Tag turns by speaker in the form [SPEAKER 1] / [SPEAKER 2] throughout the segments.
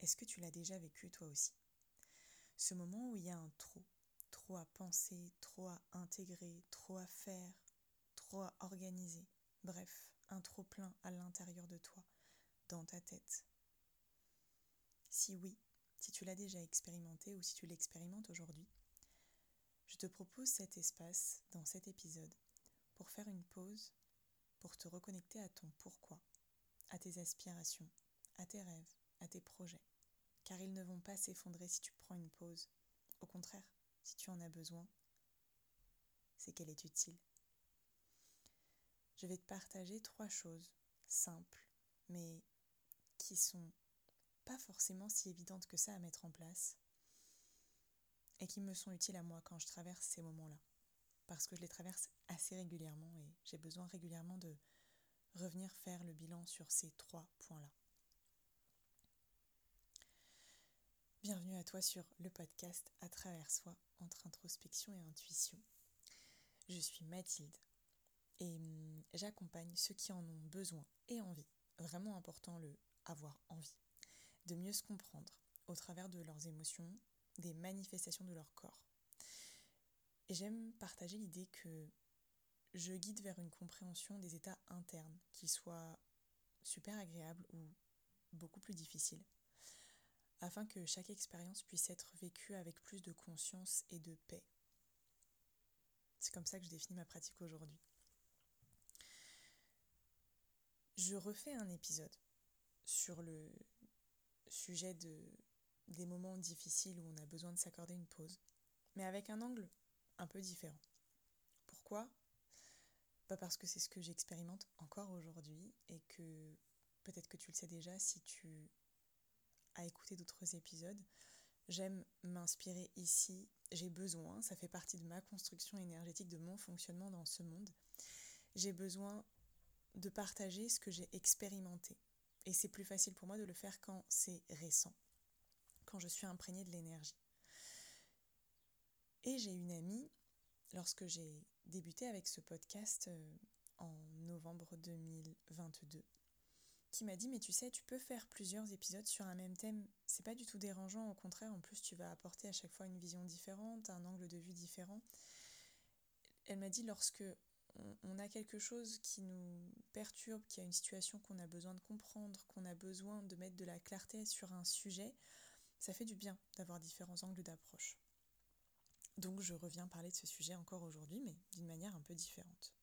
[SPEAKER 1] est-ce que tu l'as déjà vécu toi aussi? Ce moment où il y a un trop, trop à penser, trop à intégrer, trop à faire, trop à organiser, bref, un trop plein à l'intérieur de toi, dans ta tête. Si oui, si tu l'as déjà expérimenté ou si tu l'expérimentes aujourd'hui, je te propose cet espace dans cet épisode pour faire une pause, pour te reconnecter à ton pourquoi, à tes aspirations, à tes rêves, à tes projets, car ils ne vont pas s'effondrer si tu prends une pause. Au contraire, si tu en as besoin, c'est qu'elle est utile. Je vais te partager trois choses simples, mais qui sont pas forcément si évidentes que ça à mettre en place, et qui me sont utiles à moi quand je traverse ces moments-là, parce que je les traverse assez régulièrement et j'ai besoin régulièrement de revenir faire le bilan sur ces trois points-là. Bienvenue à toi sur le podcast À travers soi entre introspection et intuition. Je suis Mathilde et hum, j'accompagne ceux qui en ont besoin et envie. Vraiment important le avoir envie. De mieux se comprendre au travers de leurs émotions, des manifestations de leur corps. J'aime partager l'idée que je guide vers une compréhension des états internes, qu'ils soient super agréables ou beaucoup plus difficiles afin que chaque expérience puisse être vécue avec plus de conscience et de paix. C'est comme ça que je définis ma pratique aujourd'hui. Je refais un épisode sur le sujet de, des moments difficiles où on a besoin de s'accorder une pause, mais avec un angle un peu différent. Pourquoi? Pas parce que c'est ce que j'expérimente encore aujourd'hui et que peut-être que tu le sais déjà si tu à écouter d'autres épisodes. J'aime m'inspirer ici, j'ai besoin, ça fait partie de ma construction énergétique, de mon fonctionnement dans ce monde. J'ai besoin de partager ce que j'ai expérimenté. Et c'est plus facile pour moi de le faire quand c'est récent, quand je suis imprégnée de l'énergie. Et j'ai une amie, lorsque j'ai débuté avec ce podcast euh, en novembre 2022, qui m'a dit mais tu sais tu peux faire plusieurs épisodes sur un même thème. C'est pas du tout dérangeant au contraire en plus tu vas apporter à chaque fois une vision différente un angle de vue différent. Elle m'a dit lorsque on, a quelque chose qui nous perturbe qui a une situation qu'on a besoin de comprendre qu'on a besoin de mettre de la clarté sur un sujet ça fait du bien d'avoir différents angles d'approche. Donc je reviens parler de ce sujet encore aujourd'hui mais d'une manière un peu différente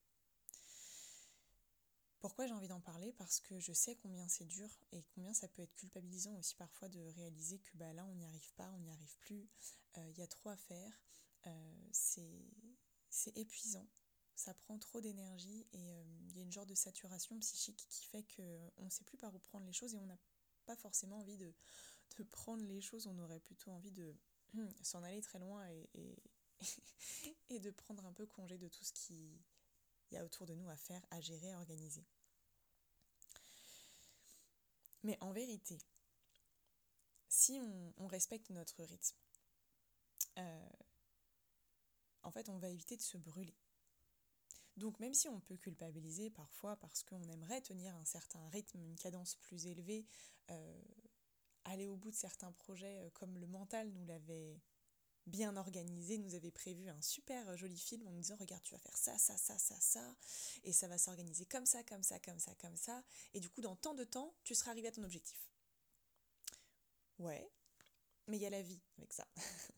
[SPEAKER 1] pourquoi j'ai envie d'en parler? Parce que je sais combien c'est dur et combien ça peut être culpabilisant aussi parfois de réaliser que bah, là on n'y arrive pas, on n'y arrive plus, euh, il y a trop à faire, euh, c'est épuisant, ça prend trop d'énergie et euh, il y a une genre de saturation psychique qui fait qu'on ne sait plus par où prendre les choses et on n'a pas forcément envie de, de, prendre les choses, on aurait plutôt envie de s'en aller très loin et, et, et de prendre un peu congé de tout ce qui il y a autour de nous à faire, à gérer, à organiser. Mais en vérité, si on, respecte notre rythme, euh, en fait, on va éviter de se brûler. Donc même si on peut culpabiliser parfois parce qu'on aimerait tenir un certain rythme, une cadence plus élevée, euh, aller au bout de certains projets euh, comme le mental nous l'avait bien organisé, nous avait prévu un super joli film en nous disant regarde tu vas faire ça, ça, ça, ça, ça, et ça va s'organiser comme ça, comme ça, comme ça, comme ça, et du coup dans tant de temps tu seras arrivé à ton objectif. Ouais, mais il y a la vie avec ça.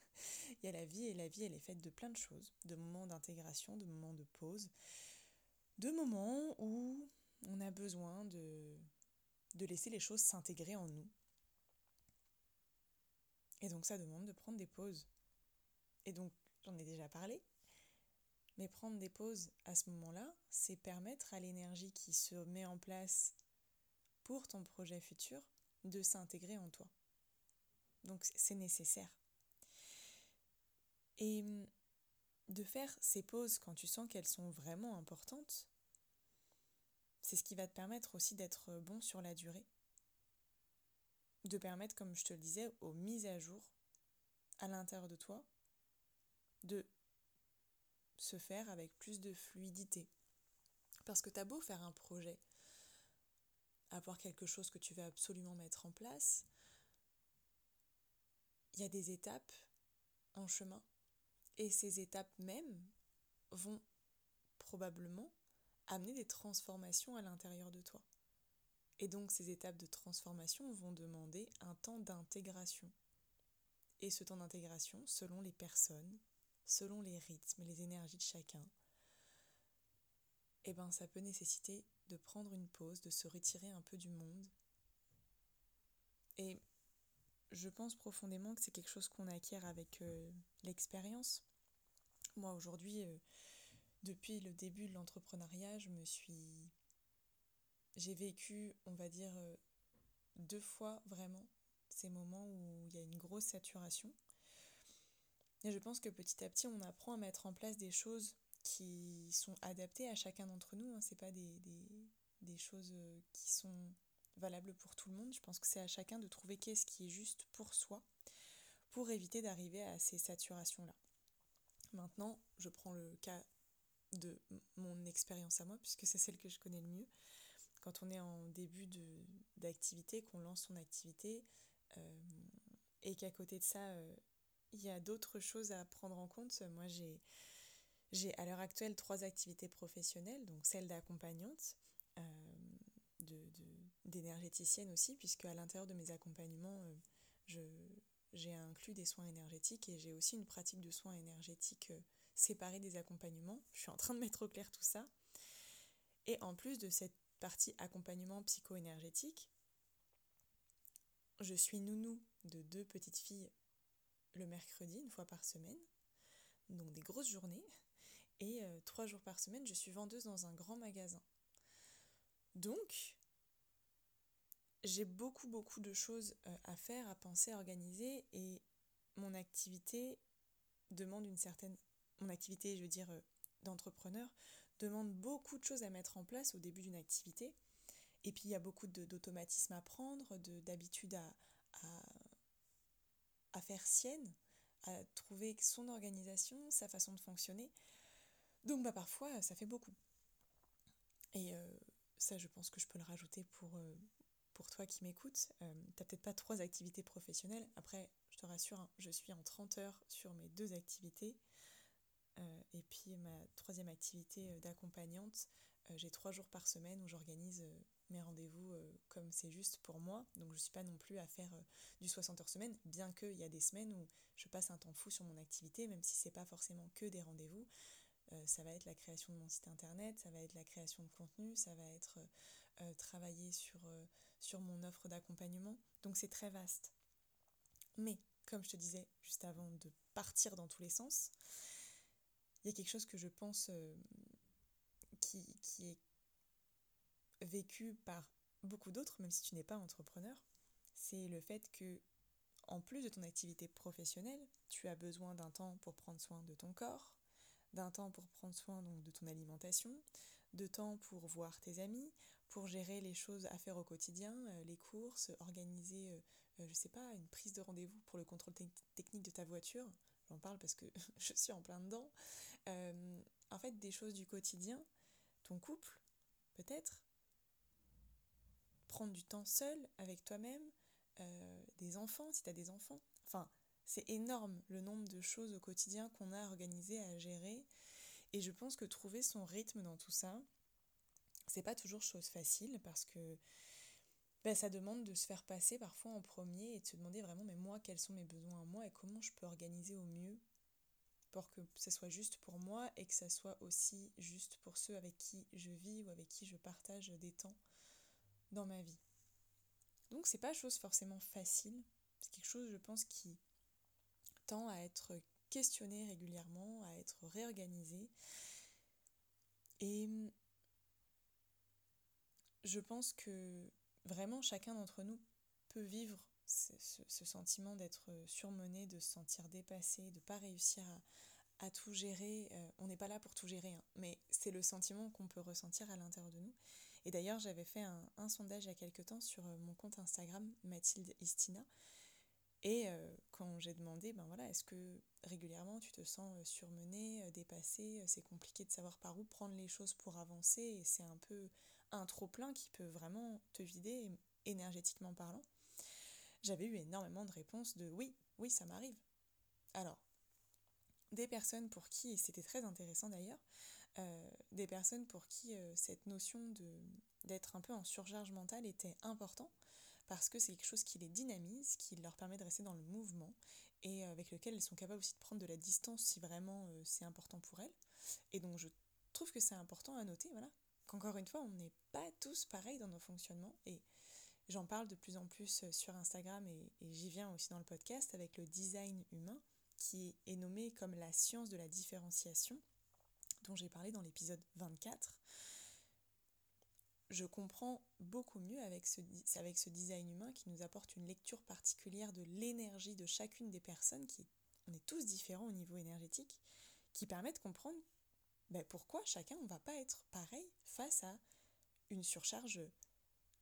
[SPEAKER 1] Il y a la vie et la vie elle est faite de plein de choses, de moments d'intégration, de moments de pause, de moments où on a besoin de, de laisser les choses s'intégrer en nous. Et donc ça demande de prendre des pauses, et donc, j'en ai déjà parlé. Mais prendre des pauses à ce moment-là, c'est permettre à l'énergie qui se met en place pour ton projet futur de s'intégrer en toi. Donc c'est nécessaire. Et hum, de faire ces pauses quand tu sens qu'elles sont vraiment importantes, c'est ce qui va te permettre aussi d'être bon sur la durée. De permettre, comme je te le disais, aux mises à jour à l'intérieur de toi de se faire avec plus de fluidité. Parce que t'as beau faire un projet, avoir quelque chose que tu veux absolument mettre en place, il y a des étapes en chemin et ces étapes même vont probablement amener des transformations à l'intérieur de toi. Et donc ces étapes de transformation vont demander un temps d'intégration. Et ce temps d'intégration, selon les personnes, selon les rythmes, les énergies de chacun, eh ben ça peut nécessiter de prendre une pause, de se retirer un peu du monde. Et je pense profondément que c'est quelque chose qu'on acquiert avec euh, l'expérience. Moi aujourd'hui, euh, depuis le début de l'entrepreneuriat, je me suis j'ai vécu, on va dire, euh, deux fois vraiment ces moments où il y a une grosse saturation. Et je pense que petit à petit, on apprend à mettre en place des choses qui sont adaptées à chacun d'entre nous. Hein. Ce pas des, des, choses euh, qui sont valables pour tout le monde. Je pense que c'est à chacun de trouver qu'est-ce qui est juste pour soi pour éviter d'arriver à ces saturations-là. Maintenant, je prends le cas de mon expérience à moi, puisque c'est celle que je connais le mieux quand on est en début d'activité, qu'on lance son activité, euh, et qu'à côté de ça, euh, il y a d'autres choses à prendre en compte. Moi, j'ai, j'ai à l'heure actuelle trois activités professionnelles, donc celle d'accompagnante, euh, de, d'énergéticienne aussi, puisque à l'intérieur de mes accompagnements, je, j'ai inclus des soins énergétiques et j'ai aussi une pratique de soins énergétiques séparée des accompagnements. Je suis en train de mettre au clair tout ça. Et en plus de cette partie accompagnement psycho-énergétique. Je suis nounou de deux petites filles le mercredi, une fois par semaine, donc des grosses journées. Et euh, trois jours par semaine, je suis vendeuse dans un grand magasin. Donc, j'ai beaucoup, beaucoup de choses euh, à faire, à penser, à organiser. Et mon activité demande une certaine... Mon activité, je veux dire, euh, d'entrepreneur, demande beaucoup de choses à mettre en place au début d'une activité. Et puis il y a beaucoup d'automatismes à prendre, d'habitudes à, à, à, faire sienne, à trouver son organisation, sa façon de fonctionner. Donc bah, parfois ça fait beaucoup. Et euh, ça je pense que je peux le rajouter pour, euh, pour toi qui m'écoutes. Euh, tu n'as peut-être pas trois activités professionnelles. Après, je te rassure, hein, je suis en 30 heures sur mes deux activités. Euh, et puis ma troisième activité d'accompagnante, j'ai trois jours par semaine où j'organise mes rendez-vous comme c'est juste pour moi. Donc je ne suis pas non plus à faire du 60 heures semaine, bien qu'il y a des semaines où je passe un temps fou sur mon activité, même si c'est pas forcément que des rendez-vous. ça va être la création de mon site internet, ça va être la création de contenu, ça va être travailler sur, sur mon offre d'accompagnement. Donc c'est très vaste. Mais, comme je te disais juste avant de partir dans tous les sens, il y a quelque chose que je pense euh, qui, qui est vécu par beaucoup d'autres, même si tu n'es pas entrepreneur, c'est le fait que, en plus de ton activité professionnelle, tu as besoin d'un temps pour prendre soin de ton corps, d'un temps pour prendre soin donc, de ton alimentation, de temps pour voir tes amis, pour gérer les choses à faire au quotidien, euh, les courses, organiser, euh, je ne sais pas, une prise de rendez-vous pour le contrôle technique de ta voiture. J'en parle parce que je suis en plein dedans. Euh, en fait, des choses du quotidien, ton couple, peut-être, prendre du temps seul avec toi-même, euh, des enfants, si tu as des enfants. Enfin, c'est énorme le nombre de choses au quotidien qu'on a organisées à gérer. Et je pense que trouver son rythme dans tout ça, c'est pas toujours chose facile parce que ben, ça demande de se faire passer parfois en premier et de se demander vraiment, mais moi, quels sont mes besoins à moi et comment je peux organiser au mieux pour que ce soit juste pour moi et que ça soit aussi juste pour ceux avec qui je vis ou avec qui je partage des temps dans ma vie. Donc c'est pas chose forcément facile, c'est quelque chose je pense qui tend à être questionné régulièrement, à être réorganisé. Et je pense que vraiment chacun d'entre nous peut vivre ce, sentiment d'être surmené, de se sentir dépassé, de ne pas réussir à, tout gérer. Euh, on n'est pas là pour tout gérer, hein, mais c'est le sentiment qu'on peut ressentir à l'intérieur de nous. Et d'ailleurs, j'avais fait un, sondage il y a quelques temps sur euh, mon compte Instagram, Mathilde Istina. Et euh, quand j'ai demandé, ben voilà, est-ce que régulièrement tu te sens surmené, dépassé, c'est compliqué de savoir par où prendre les choses pour avancer, et c'est un peu un trop-plein qui peut vraiment te vider énergétiquement parlant. j'avais eu énormément de réponses de oui, oui, ça m'arrive. Alors, des personnes pour qui, et c'était très intéressant d'ailleurs, euh, des personnes pour qui euh, cette notion de d'être un peu en surcharge mentale était important parce que c'est quelque chose qui les dynamise, qui leur permet de rester dans le mouvement et avec lequel elles sont capables aussi de prendre de la distance si vraiment euh, c'est important pour elles. Et donc je trouve que c'est important à noter, voilà, qu'encore une fois, on n'est pas tous pareils dans nos fonctionnements et j'en parle de plus en plus sur Instagram et j'y viens aussi dans le podcast avec le design humain qui est nommé comme la science de la différenciation dont j'ai parlé dans l'épisode 24, je comprends beaucoup mieux avec ce, design humain qui nous apporte une lecture particulière de l'énergie de chacune des personnes, qui on est tous différents au niveau énergétique, qui permet de comprendre ben, pourquoi chacun ne va pas être pareil face à une surcharge,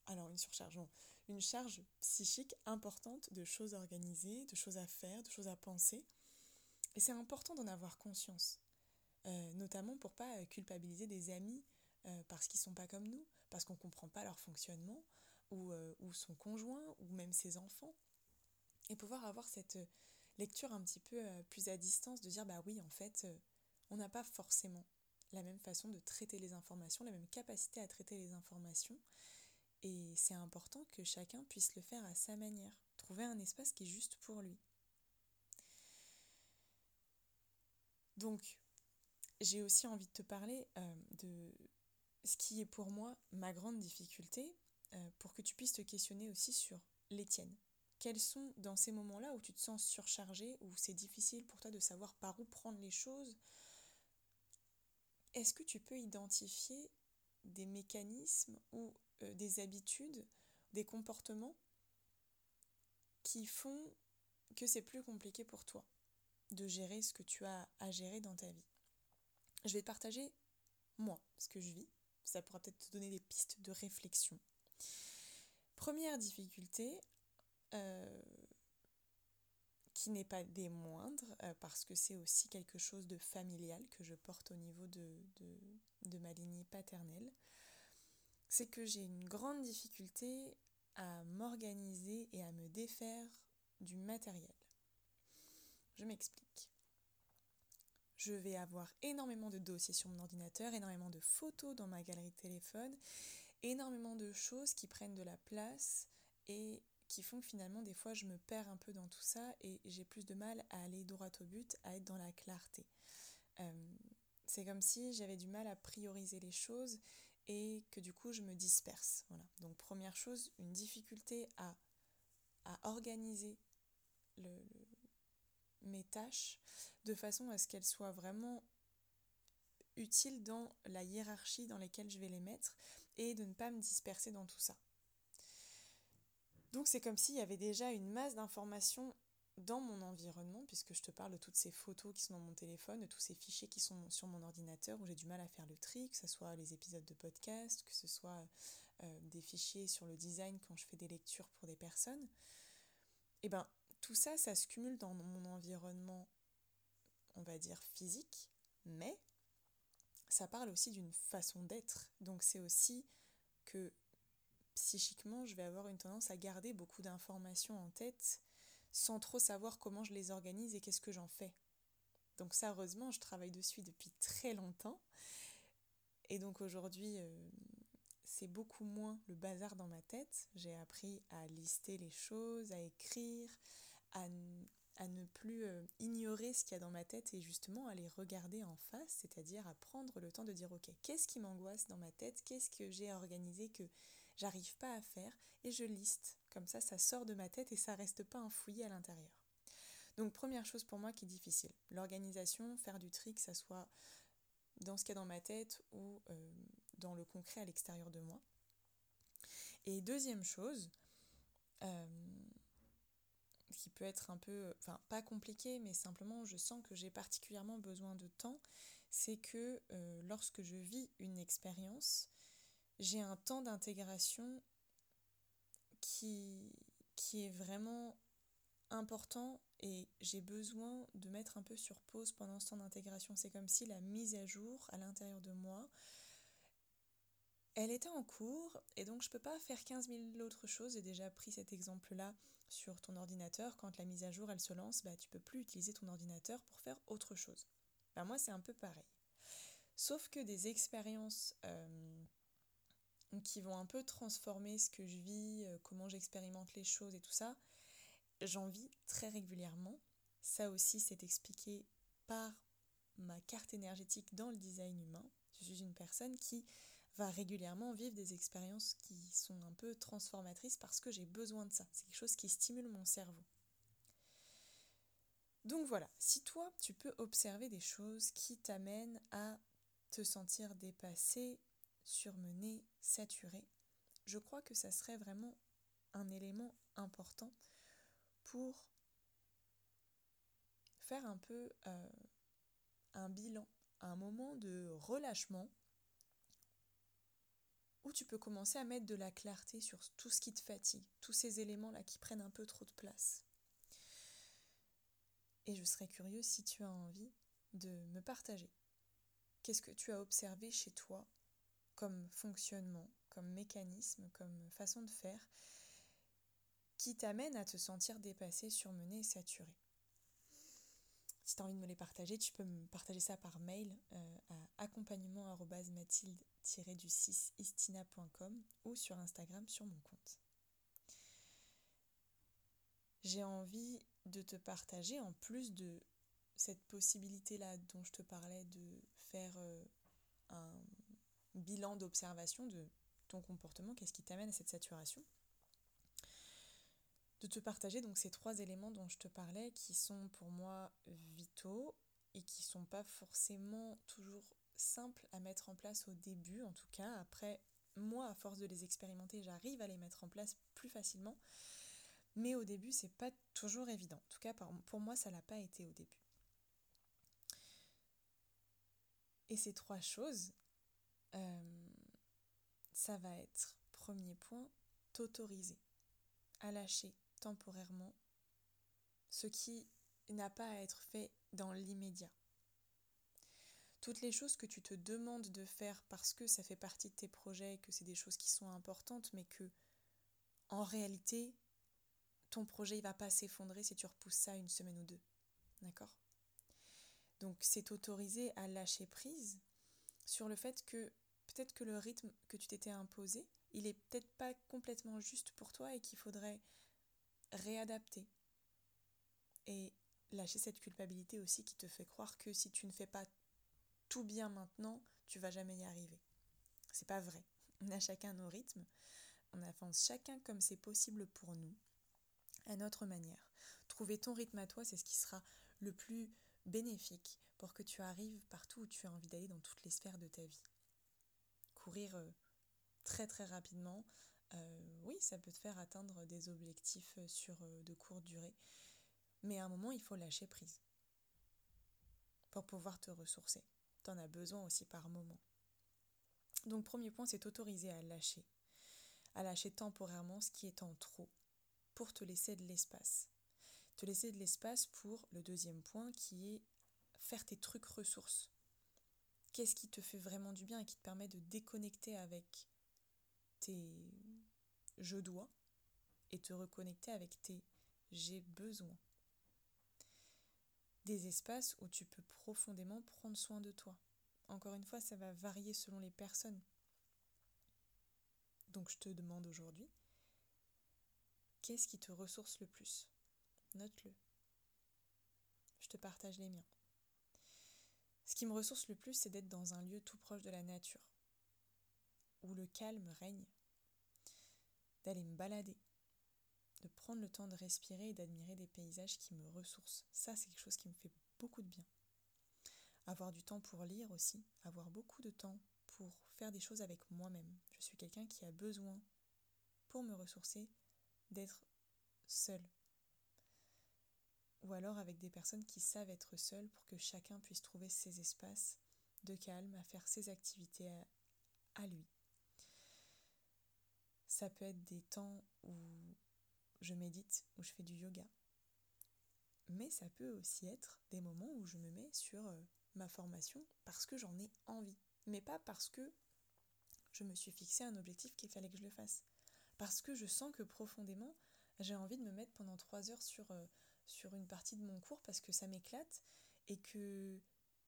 [SPEAKER 1] alors une surcharge, une charge psychique importante de choses organisées, de choses à faire, de choses à penser. Et c'est important d'en avoir conscience. Euh, notamment pour pas euh, culpabiliser des amis euh, parce qu'ils sont pas comme nous, parce qu'on comprend pas leur fonctionnement, ou, ou, son conjoint, ou même ses enfants. Et pouvoir avoir cette lecture un petit peu plus à distance, de dire bah oui, en fait, on n'a pas forcément la même façon de traiter les informations, la même capacité à traiter les informations. Et c'est important que chacun puisse le faire à sa manière, trouver un espace qui est juste pour lui. Donc, j'ai aussi envie de te parler euh, de ce qui est pour moi ma grande difficulté, euh, pour que tu puisses te questionner aussi sur les tiennes. Quels sont dans ces moments-là où tu te sens surchargé, où c'est difficile pour toi de savoir par où prendre les choses Est-ce que tu peux identifier des mécanismes ou euh, des habitudes, des comportements qui font que c'est plus compliqué pour toi de gérer ce que tu as à gérer dans ta vie? Je vais te partager moi, ce que je vis. Ça pourra peut-être te donner des pistes de réflexion. Première difficulté, euh, qui n'est pas des moindres, euh, parce que c'est aussi quelque chose de familial que je porte au niveau de, de ma lignée paternelle, c'est que j'ai une grande difficulté à m'organiser et à me défaire du matériel. Je m'explique je vais avoir énormément de dossiers sur mon ordinateur, énormément de photos dans ma galerie de téléphone, énormément de choses qui prennent de la place et qui font que finalement des fois je me perds un peu dans tout ça et j'ai plus de mal à aller droit au but, à être dans la clarté. Euh, c'est comme si j'avais du mal à prioriser les choses et que du coup je me disperse. Voilà. Donc première chose, une difficulté à, à organiser le, mes tâches de façon à ce qu'elles soient vraiment utiles dans la hiérarchie dans laquelle je vais les mettre et de ne pas me disperser dans tout ça. Donc c'est comme s'il y avait déjà une masse d'informations dans mon environnement, puisque je te parle de toutes ces photos qui sont dans mon téléphone, de tous ces fichiers qui sont sur mon ordinateur, où j'ai du mal à faire le tri, que ce soit les épisodes de podcast, que ce soit euh, des fichiers sur le design quand je fais des lectures pour des personnes. Eh ben tout ça, ça se cumule dans mon environnement, on va dire, physique, mais ça parle aussi d'une façon d'être. Donc c'est aussi que psychiquement, je vais avoir une tendance à garder beaucoup d'informations en tête sans trop savoir comment je les organise et qu'est-ce que j'en fais. Donc ça, heureusement, je travaille dessus depuis très longtemps. Et donc aujourd'hui, euh, c'est beaucoup moins le bazar dans ma tête. J'ai appris à lister les choses, à écrire, à, ne plus euh, ignorer ce qu'il y a dans ma tête et justement à les regarder en face, c'est-à-dire à prendre le temps de dire ok, qu'est-ce qui m'angoisse dans ma tête, qu'est-ce que j'ai organisé que j'arrive pas à faire? Et je liste. Comme ça, ça sort de ma tête et ça reste pas fouillis à l'intérieur. Donc première chose pour moi qui est difficile, l'organisation, faire du tri, que ça soit dans ce qu'il y a dans ma tête ou euh, dans le concret à l'extérieur de moi. Et deuxième chose, euh, qui peut être un peu, enfin pas compliqué, mais simplement je sens que j'ai particulièrement besoin de temps, c'est que euh, lorsque je vis une expérience, j'ai un temps d'intégration qui, qui est vraiment important et j'ai besoin de mettre un peu sur pause pendant ce temps d'intégration. C'est comme si la mise à jour à l'intérieur de moi, elle était en cours et donc je peux pas faire 15 000 autres choses. J'ai déjà pris cet exemple-là sur ton ordinateur. Quand la mise à jour elle se lance, bah, tu peux plus utiliser ton ordinateur pour faire autre chose. Bah, moi c'est un peu pareil. Sauf que des expériences euh, qui vont un peu transformer ce que je vis, euh, comment j'expérimente les choses et tout ça, j'en vis très régulièrement. Ça aussi c'est expliqué par ma carte énergétique dans le design humain. Je suis une personne qui va régulièrement vivre des expériences qui sont un peu transformatrices parce que j'ai besoin de ça. C'est quelque chose qui stimule mon cerveau. Donc voilà, si toi tu peux observer des choses qui t'amènent à te sentir dépassé, surmené, saturé, je crois que ça serait vraiment un élément important pour faire un peu euh, un bilan, un moment de relâchement où tu peux commencer à mettre de la clarté sur tout ce qui te fatigue, tous ces éléments-là qui prennent un peu trop de place. Et je serais curieuse si tu as envie de me partager. Qu'est-ce que tu as observé chez toi comme fonctionnement, comme mécanisme, comme façon de faire qui t'amène à te sentir dépassé, surmené et saturé si tu as envie de me les partager, tu peux me partager ça par mail euh, à accompagnement-mathilde-du6istina.com ou sur Instagram sur mon compte. J'ai envie de te partager, en plus de cette possibilité-là dont je te parlais, de faire euh, un bilan d'observation de ton comportement, qu'est-ce qui t'amène à cette saturation de te partager donc ces trois éléments dont je te parlais qui sont pour moi vitaux et qui sont pas forcément toujours simples à mettre en place au début en tout cas. Après moi à force de les expérimenter j'arrive à les mettre en place plus facilement. Mais au début c'est pas toujours évident. En tout cas pour moi ça l'a pas été au début. Et ces trois choses euh, ça va être premier point t'autoriser à lâcher temporairement ce qui n'a pas à être fait dans l'immédiat. Toutes les choses que tu te demandes de faire parce que ça fait partie de tes projets, que c'est des choses qui sont importantes, mais que en réalité, ton projet ne va pas s'effondrer si tu repousses ça une semaine ou deux. D'accord? Donc c'est autorisé à lâcher prise sur le fait que peut-être que le rythme que tu t'étais imposé, il est peut-être pas complètement juste pour toi et qu'il faudrait réadapter et lâcher cette culpabilité aussi qui te fait croire que si tu ne fais pas tout bien maintenant, tu vas jamais y arriver. C'est pas vrai. On a chacun nos rythmes, on avance chacun comme c'est possible pour nous, à notre manière. Trouver ton rythme à toi, c'est ce qui sera le plus bénéfique pour que tu arrives partout où tu as envie d'aller dans toutes les sphères de ta vie. Courir euh, très très rapidement, euh, oui, ça peut te faire atteindre des objectifs euh, sur euh, de courte durée. Mais à un moment, il faut lâcher prise pour pouvoir te ressourcer. Tu en as besoin aussi par moment. Donc premier point, c'est t'autoriser à lâcher. À lâcher temporairement ce qui est en trop pour te laisser de l'espace. Te laisser de l'espace pour le deuxième point qui est faire tes trucs ressources. Qu'est-ce qui te fait vraiment du bien et qui te permet de déconnecter avec tes je dois et te reconnecter avec tes j'ai besoin. Des espaces où tu peux profondément prendre soin de toi. Encore une fois, ça va varier selon les personnes. Donc je te demande aujourd'hui, qu'est-ce qui te ressource le plus? Note-le. Je te partage les miens. Ce qui me ressource le plus, c'est d'être dans un lieu tout proche de la nature, où le calme règne d'aller me balader, de prendre le temps de respirer et d'admirer des paysages qui me ressourcent. Ça, c'est quelque chose qui me fait beaucoup de bien. Avoir du temps pour lire aussi, avoir beaucoup de temps pour faire des choses avec moi-même. Je suis quelqu'un qui a besoin, pour me ressourcer, d'être seul. Ou alors avec des personnes qui savent être seules pour que chacun puisse trouver ses espaces de calme à faire ses activités à, à lui. Ça peut être des temps où je médite, où je fais du yoga. Mais ça peut aussi être des moments où je me mets sur euh, ma formation parce que j'en ai envie. Mais pas parce que je me suis fixé un objectif qu'il fallait que je le fasse. Parce que je sens que profondément, j'ai envie de me mettre pendant trois heures sur, euh, sur une partie de mon cours parce que ça m'éclate et que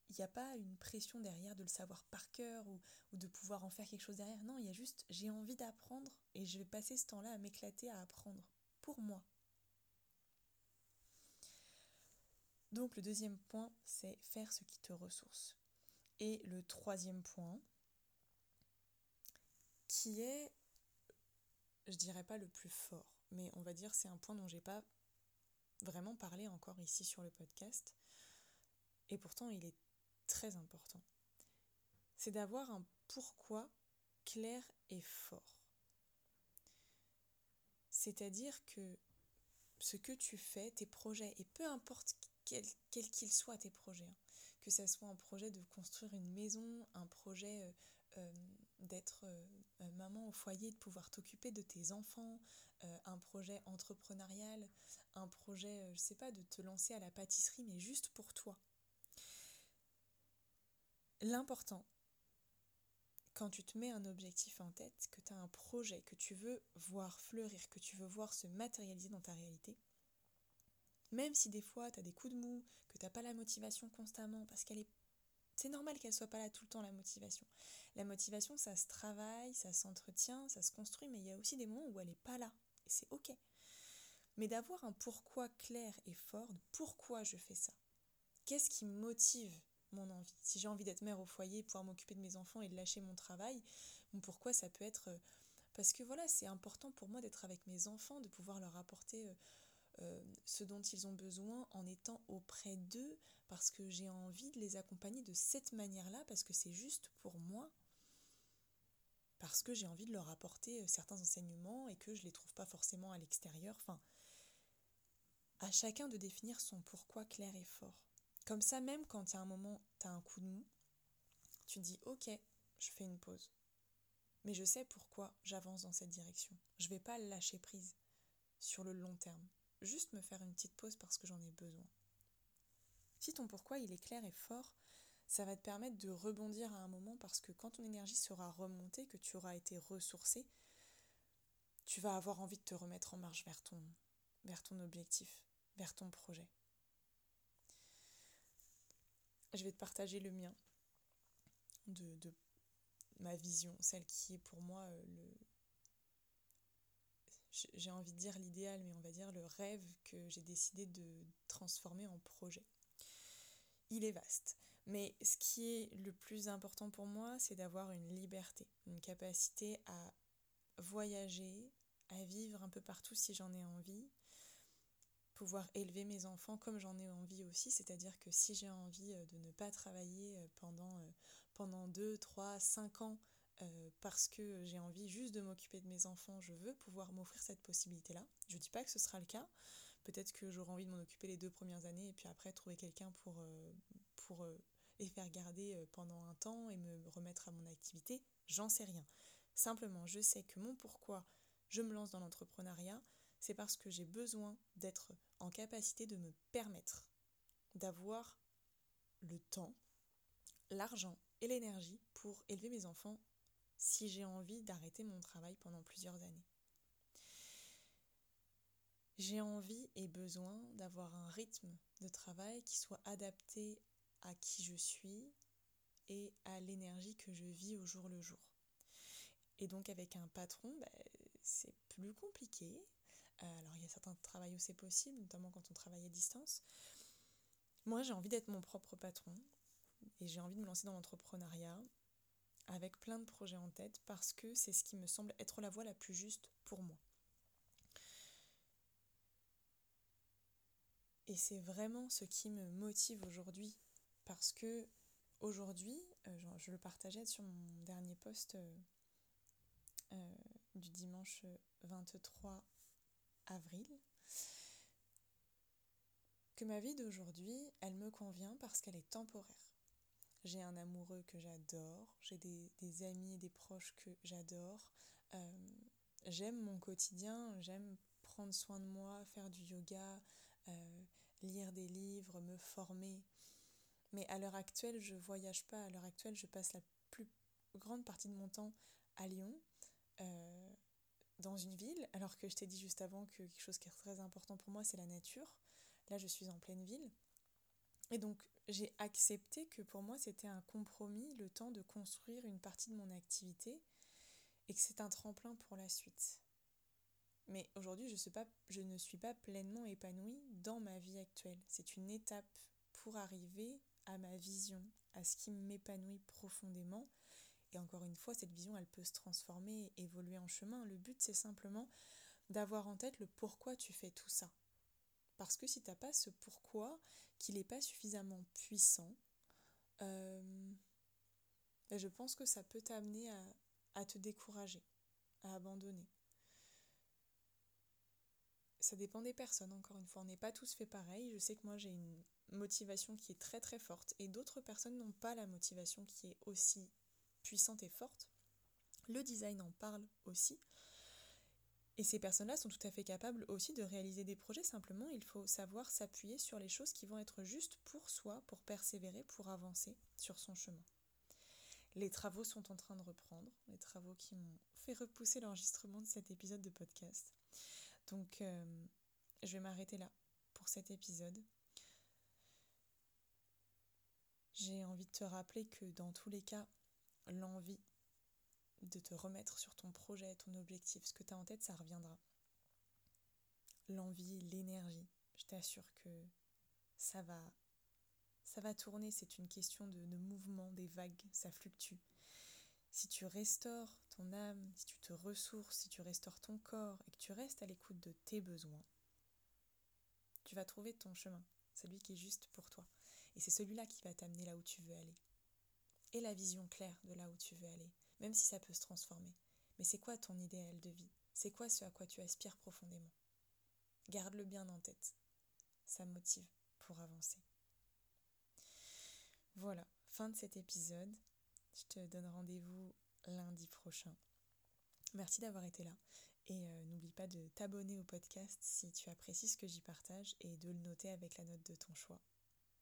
[SPEAKER 1] il n'y a pas une pression derrière de le savoir par cœur ou, de pouvoir en faire quelque chose derrière. Non, il y a juste j'ai envie d'apprendre et je vais passer ce temps-là à m'éclater à apprendre pour moi. Donc le deuxième point, c'est faire ce qui te ressource. Et le troisième point, qui est, je dirais pas le plus fort, mais on va dire c'est un point dont j'ai pas vraiment parlé encore ici sur le podcast, et pourtant il est très important. C'est d'avoir un pourquoi clair et fort. C'est-à-dire que ce que tu fais, tes projets, et peu importe quels qu'ils soient tes projets, hein, que ce soit un projet de construire une maison, un projet euh, euh, d'être euh, maman au foyer, de pouvoir t'occuper de tes enfants, un projet entrepreneurial, un projet, je sais pas, de te lancer à la pâtisserie, mais juste pour toi. L'important, quand tu te mets un objectif en tête, que tu as un projet que tu veux voir fleurir, que tu veux voir se matérialiser dans ta réalité, même si des fois tu as des coups de mou, que tu pas la motivation constamment, parce qu'elle est. C'est normal qu'elle soit pas là tout le temps, la motivation. La motivation, ça se travaille, ça s'entretient, ça se construit, mais il y a aussi des moments où elle n'est pas là. Et c'est ok. Mais d'avoir un pourquoi clair et fort, pourquoi je fais ça. Qu'est-ce qui me motive mon envie. Si j'ai envie d'être mère au foyer, pouvoir m'occuper de mes enfants et de lâcher mon travail, pourquoi ça peut être... Euh, parce que voilà, c'est important pour moi d'être avec mes enfants, de pouvoir leur apporter euh, euh, ce dont ils ont besoin en étant auprès d'eux, parce que j'ai envie de les accompagner de cette manière-là, parce que c'est juste pour moi, parce que j'ai envie de leur apporter certains enseignements et que je ne les trouve pas forcément à l'extérieur. Enfin, à chacun de définir son pourquoi clair et fort. Comme ça, même quand il y a un moment, tu as un coup de mou, tu dis ok, je fais une pause. Mais je sais pourquoi j'avance dans cette direction. Je ne vais pas lâcher prise sur le long terme. Juste me faire une petite pause parce que j'en ai besoin. Si ton pourquoi il est clair et fort, ça va te permettre de rebondir à un moment parce que quand ton énergie sera remontée, que tu auras été ressourcé, tu vas avoir envie de te remettre en marche vers ton, vers ton objectif, vers ton projet je vais te partager le mien, de, ma vision, celle qui est pour moi euh, le. J'ai envie de dire l'idéal, mais on va dire le rêve que j'ai décidé de transformer en projet. Il est vaste. Mais ce qui est le plus important pour moi, c'est d'avoir une liberté, une capacité à voyager, à vivre un peu partout si j'en ai envie, pouvoir élever mes enfants comme j'en ai envie aussi, c'est-à-dire que si j'ai envie euh, de ne pas travailler euh, pendant, euh, pendant 2, 3, 5 ans parce que j'ai envie juste de m'occuper de mes enfants, je veux pouvoir m'offrir cette possibilité-là. Je dis pas que ce sera le cas, peut-être que j'aurai envie de m'en occuper les deux premières années et puis après trouver quelqu'un pour, pour les faire garder pendant un temps et me remettre à mon activité, j'en sais rien. Simplement, je sais que mon pourquoi je me lance dans l'entrepreneuriat, c'est parce que j'ai besoin d'être en capacité de me permettre d'avoir le temps, l'argent et l'énergie pour élever mes enfants si j'ai envie d'arrêter mon travail pendant plusieurs années. J'ai envie et besoin d'avoir un rythme de travail qui soit adapté à qui je suis et à l'énergie que je vis au jour le jour. Et donc avec un patron, bah, c'est plus compliqué alors il y a certains travails où c'est possible, notamment quand on travaille à distance. Moi j'ai envie d'être mon propre patron et j'ai envie de me lancer dans l'entrepreneuriat avec plein de projets en tête parce que c'est ce qui me semble être la voie la plus juste pour moi. Et c'est vraiment ce qui me motive aujourd'hui parce que aujourd'hui, euh, je le partageais sur mon dernier post euh, du dimanche 23 avril, que ma vie d'aujourd'hui, elle me convient parce qu'elle est temporaire. J'ai un amoureux que j'adore, j'ai des, amis et des proches que j'adore. Euh, j'aime mon quotidien, j'aime prendre soin de moi, faire du yoga, euh, lire des livres, me former. Mais à l'heure actuelle, je voyage pas. À l'heure actuelle, je passe la plus grande partie de mon temps à Lyon, euh, dans une ville, alors que je t'ai dit juste avant que quelque chose qui est très important pour moi, c'est la nature. Là, je suis en pleine ville. Et donc, j'ai accepté que pour moi, c'était un compromis, le temps de construire une partie de mon activité, et que c'est un tremplin pour la suite. Mais aujourd'hui, je, ne suis pas pleinement épanouie dans ma vie actuelle. C'est une étape pour arriver à ma vision, à ce qui m'épanouit profondément. Et encore une fois, cette vision, elle peut se transformer, évoluer en chemin. Le but, c'est simplement d'avoir en tête le pourquoi tu fais tout ça. Parce que si tu n'as pas ce pourquoi, qu'il n'est pas suffisamment puissant, euh, je pense que ça peut t'amener à, à te décourager, à abandonner. Ça dépend des personnes, encore une fois. On n'est pas tous fait pareil. Je sais que moi, j'ai une motivation qui est très très forte et d'autres personnes n'ont pas la motivation qui est aussi puissante et forte. Le design en parle aussi. Et ces personnes-là sont tout à fait capables aussi de réaliser des projets. Simplement, il faut savoir s'appuyer sur les choses qui vont être justes pour soi, pour persévérer, pour avancer sur son chemin. Les travaux sont en train de reprendre, les travaux qui m'ont fait repousser l'enregistrement de cet épisode de podcast. Donc, euh, je vais m'arrêter là pour cet épisode. J'ai envie de te rappeler que dans tous les cas, l'envie de te remettre sur ton projet, ton objectif, ce que tu as en tête, ça reviendra. L'envie, l'énergie, je t'assure que ça va ça va tourner, c'est une question de, de, mouvement, des vagues, ça fluctue. Si tu restaures ton âme, si tu te ressources, si tu restaures ton corps et que tu restes à l'écoute de tes besoins, tu vas trouver ton chemin, celui qui est juste pour toi. Et c'est celui-là qui va t'amener là où tu veux aller. Et la vision claire de là où tu veux aller, même si ça peut se transformer. Mais c'est quoi ton idéal de vie? C'est quoi ce à quoi tu aspires profondément? Garde-le bien en tête. Ça motive pour avancer. Voilà, fin de cet épisode. Je te donne rendez-vous lundi prochain. Merci d'avoir été là et euh, n'oublie pas de t'abonner au podcast si tu apprécies ce que j'y partage et de le noter avec la note de ton choix.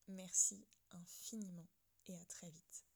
[SPEAKER 1] Merci infiniment et à très vite.